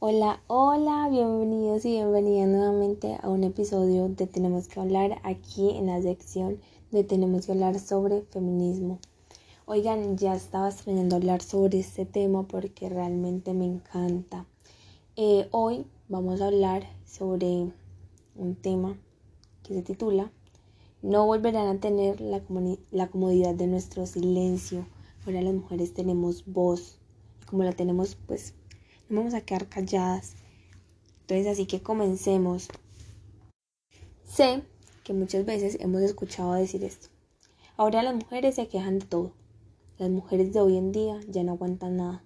Hola, hola, bienvenidos y bienvenidas nuevamente a un episodio de Tenemos que hablar aquí en la sección de Tenemos que hablar sobre feminismo. Oigan, ya estaba extrañando hablar sobre este tema porque realmente me encanta. Eh, hoy vamos a hablar sobre un tema que se titula No volverán a tener la, la comodidad de nuestro silencio. Ahora las mujeres tenemos voz como la tenemos pues no vamos a quedar calladas. Entonces, así que comencemos. Sé que muchas veces hemos escuchado decir esto. Ahora las mujeres se quejan de todo. Las mujeres de hoy en día ya no aguantan nada.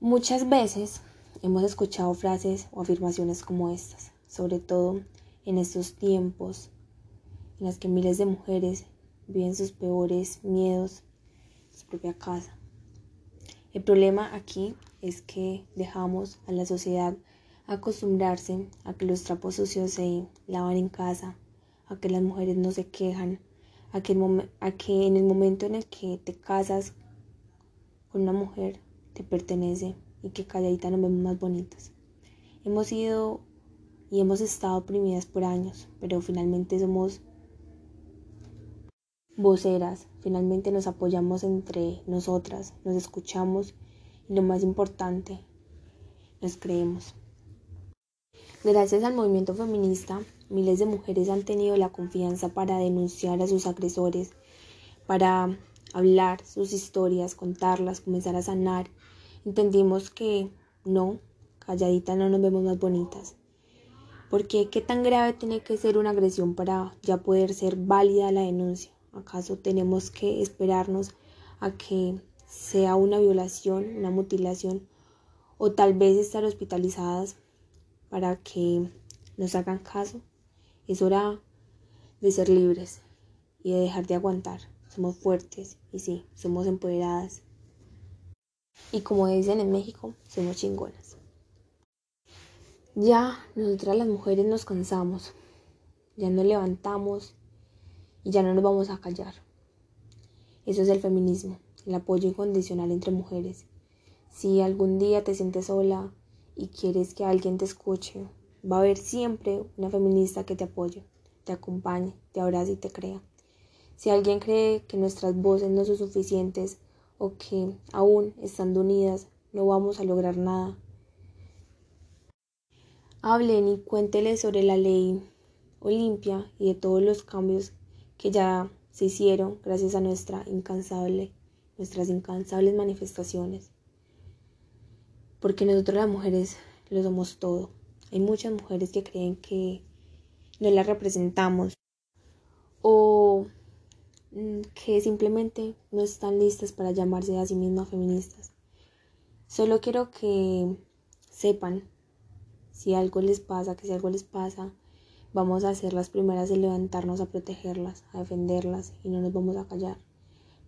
Muchas veces hemos escuchado frases o afirmaciones como estas, sobre todo en estos tiempos en los que miles de mujeres viven sus peores miedos en su propia casa. El problema aquí es que dejamos a la sociedad acostumbrarse a que los trapos sucios se lavan en casa, a que las mujeres no se quejan, a que, en el momento en el que te casas con una mujer te pertenece y que calladita nos vemos más bonitas. Hemos sido y hemos estado oprimidas por años, pero finalmente somos voceras, finalmente nos apoyamos entre nosotras, nos escuchamos y lo más importante, nos creemos. Gracias al movimiento feminista, miles de mujeres han tenido la confianza para denunciar a sus agresores, para hablar sus historias, contarlas, comenzar a sanar. Entendimos que no, calladita no nos vemos más bonitas. Porque qué tan grave tiene que ser una agresión para ya poder ser válida la denuncia. ¿Acaso tenemos que esperarnos a que sea una violación, una mutilación o tal vez estar hospitalizadas para que nos hagan caso? Es hora de ser libres y de dejar de aguantar. Somos fuertes y sí, somos empoderadas. Y como dicen en México, somos chingonas. Ya nosotras las mujeres nos cansamos, ya nos levantamos y ya no nos vamos a callar. Eso es el feminismo, el apoyo incondicional entre mujeres. Si algún día te sientes sola y quieres que alguien te escuche, va a haber siempre una feminista que te apoye, te acompañe, te abrace y te crea. Si alguien cree que nuestras voces no son suficientes o que aún estando unidas no vamos a lograr nada, hablen y cuénteles sobre la ley Olimpia y de todos los cambios que ya se hicieron gracias a nuestra incansable, nuestras incansables manifestaciones. Porque nosotros las mujeres lo somos todo. Hay muchas mujeres que creen que no las representamos o mm, que simplemente no están listas para llamarse a sí mismas feministas. Solo quiero que sepan si algo les pasa, que si algo les pasa, Vamos a ser las primeras en levantarnos a protegerlas, a defenderlas y no nos vamos a callar.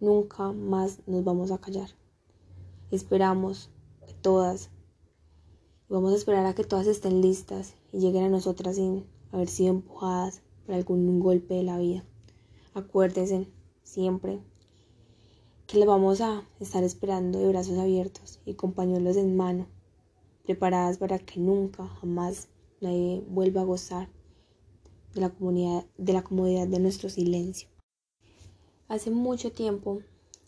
Nunca más nos vamos a callar. Esperamos que todas, vamos a esperar a que todas estén listas y lleguen a nosotras sin haber sido empujadas por algún golpe de la vida. Acuérdense siempre que le vamos a estar esperando de brazos abiertos y con pañuelos en mano, preparadas para que nunca, jamás nadie vuelva a gozar de la, comunidad, de la comodidad de nuestro silencio. Hace mucho tiempo,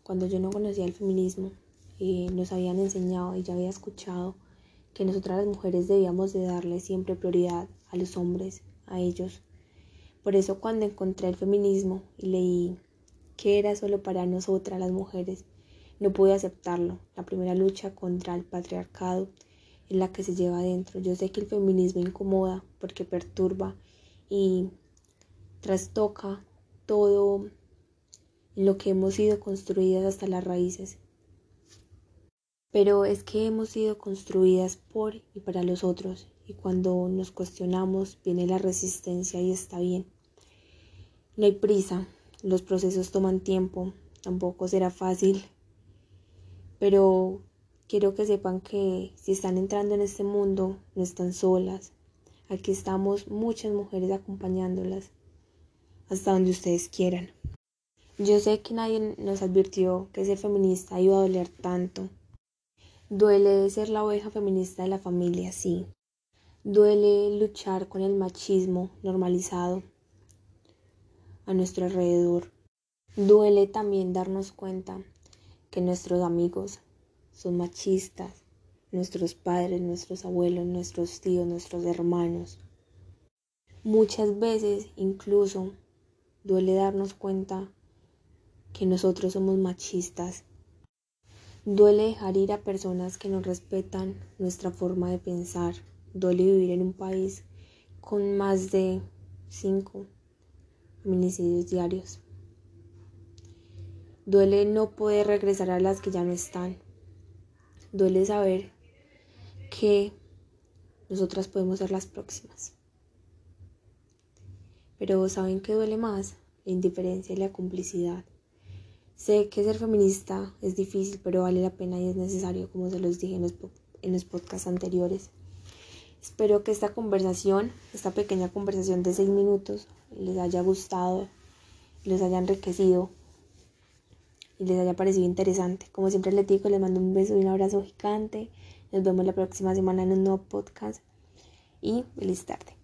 cuando yo no conocía el feminismo, eh, nos habían enseñado y ya había escuchado que nosotras las mujeres debíamos de darle siempre prioridad a los hombres, a ellos. Por eso cuando encontré el feminismo y leí que era solo para nosotras las mujeres, no pude aceptarlo. La primera lucha contra el patriarcado es la que se lleva adentro. Yo sé que el feminismo incomoda porque perturba y trastoca todo lo que hemos sido construidas hasta las raíces. Pero es que hemos sido construidas por y para los otros y cuando nos cuestionamos viene la resistencia y está bien. No hay prisa, los procesos toman tiempo, tampoco será fácil, pero quiero que sepan que si están entrando en este mundo no están solas, Aquí estamos muchas mujeres acompañándolas hasta donde ustedes quieran. Yo sé que nadie nos advirtió que ser feminista iba a doler tanto. Duele ser la oveja feminista de la familia, sí. Duele luchar con el machismo normalizado a nuestro alrededor. Duele también darnos cuenta que nuestros amigos son machistas, nuestros padres, nuestros abuelos, nuestros tíos, nuestros hermanos. Muchas veces incluso duele darnos cuenta que nosotros somos machistas. Duele dejar ir a personas que no respetan nuestra forma de pensar. Duele vivir en un país con más de cinco feminicidios diarios. Duele no poder regresar a las que ya no están. Duele saber que nosotras podemos ser las próximas. Pero ¿saben qué duele más? La indiferencia y la complicidad. Sé que ser feminista es difícil, pero vale la pena y es necesario, como se los dije en los, en los podcasts anteriores. Espero que esta conversación, esta pequeña conversación de seis minutos, les haya gustado, les haya enriquecido y les haya parecido interesante. Como siempre les digo, les mando un beso y un abrazo gigante. Nos vemos la próxima semana en un nuevo podcast y feliz tarde.